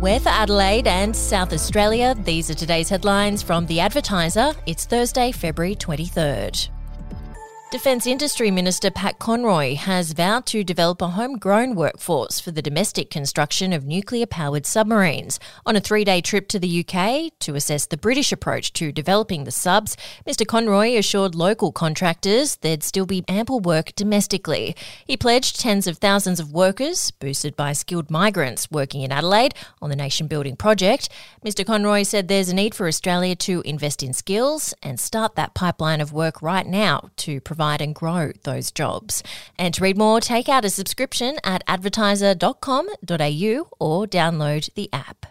We're for Adelaide and South Australia. These are today's headlines from The Advertiser. It's Thursday, February 23rd. Defence Industry Minister Pat Conroy has vowed to develop a homegrown workforce for the domestic construction of nuclear powered submarines. On a three day trip to the UK to assess the British approach to developing the subs, Mr. Conroy assured local contractors there'd still be ample work domestically. He pledged tens of thousands of workers, boosted by skilled migrants working in Adelaide on the nation building project. Mr. Conroy said there's a need for Australia to invest in skills and start that pipeline of work right now to provide provide and grow those jobs. And to read more, take out a subscription at advertiser.com.au or download the app.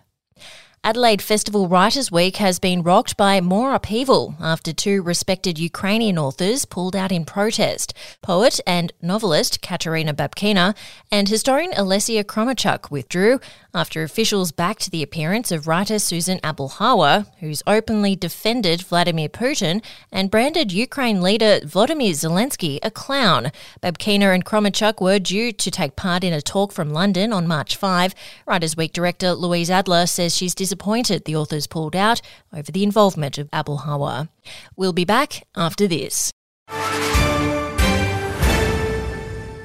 Adelaide Festival Writers Week has been rocked by more upheaval after two respected Ukrainian authors pulled out in protest. Poet and novelist Katerina Babkina and historian Olesya Khromeychuk withdrew after officials backed the appearance of writer Susan Abulhawa, who's openly defended Vladimir Putin and branded Ukraine leader Volodymyr Zelensky a clown. Babkina and Khromeychuk were due to take part in a talk from London on March 5. Writers Week director Louise Adler says she's disappointed disappointed the authors pulled out over the involvement of Abulhawa. We'll be back after this.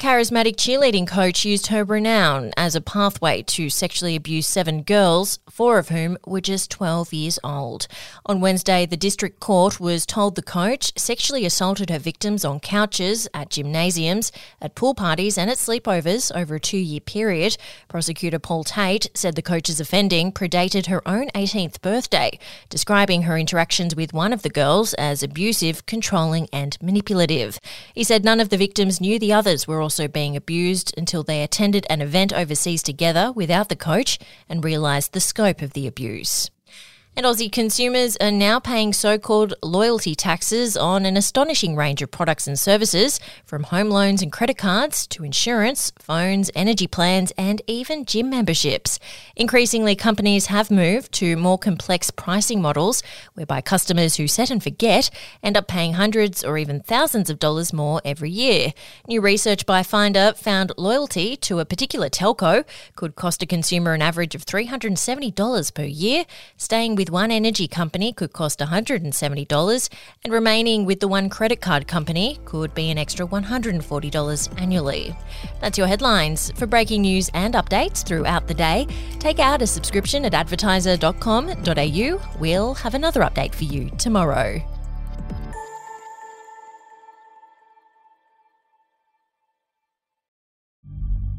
Charismatic cheerleading coach used her renown as a pathway to sexually abuse seven girls, four of whom were just 12 years old. On Wednesday, the district court was told the coach sexually assaulted her victims on couches, at gymnasiums, at pool parties, and at sleepovers over a two year period. Prosecutor Paul Tate said the coach's offending predated her own 18th birthday, describing her interactions with one of the girls as abusive, controlling, and manipulative. He said none of the victims knew the others were were also being abused until they attended an event overseas together without the coach and realised the scope of the abuse. And Aussie consumers are now paying so called loyalty taxes on an astonishing range of products and services, from home loans and credit cards to insurance, phones, energy plans, and even gym memberships. Increasingly, companies have moved to more complex pricing models, whereby customers who set and forget end up paying hundreds or even thousands of dollars more every year. New research by Finder found loyalty to a particular telco could cost a consumer an average of $370 per year, staying with one energy company could cost $170, and remaining with the one credit card company could be an extra $140 annually. That's your headlines. For breaking news and updates throughout the day, take out a subscription at advertiser.com.au. We'll have another update for you tomorrow.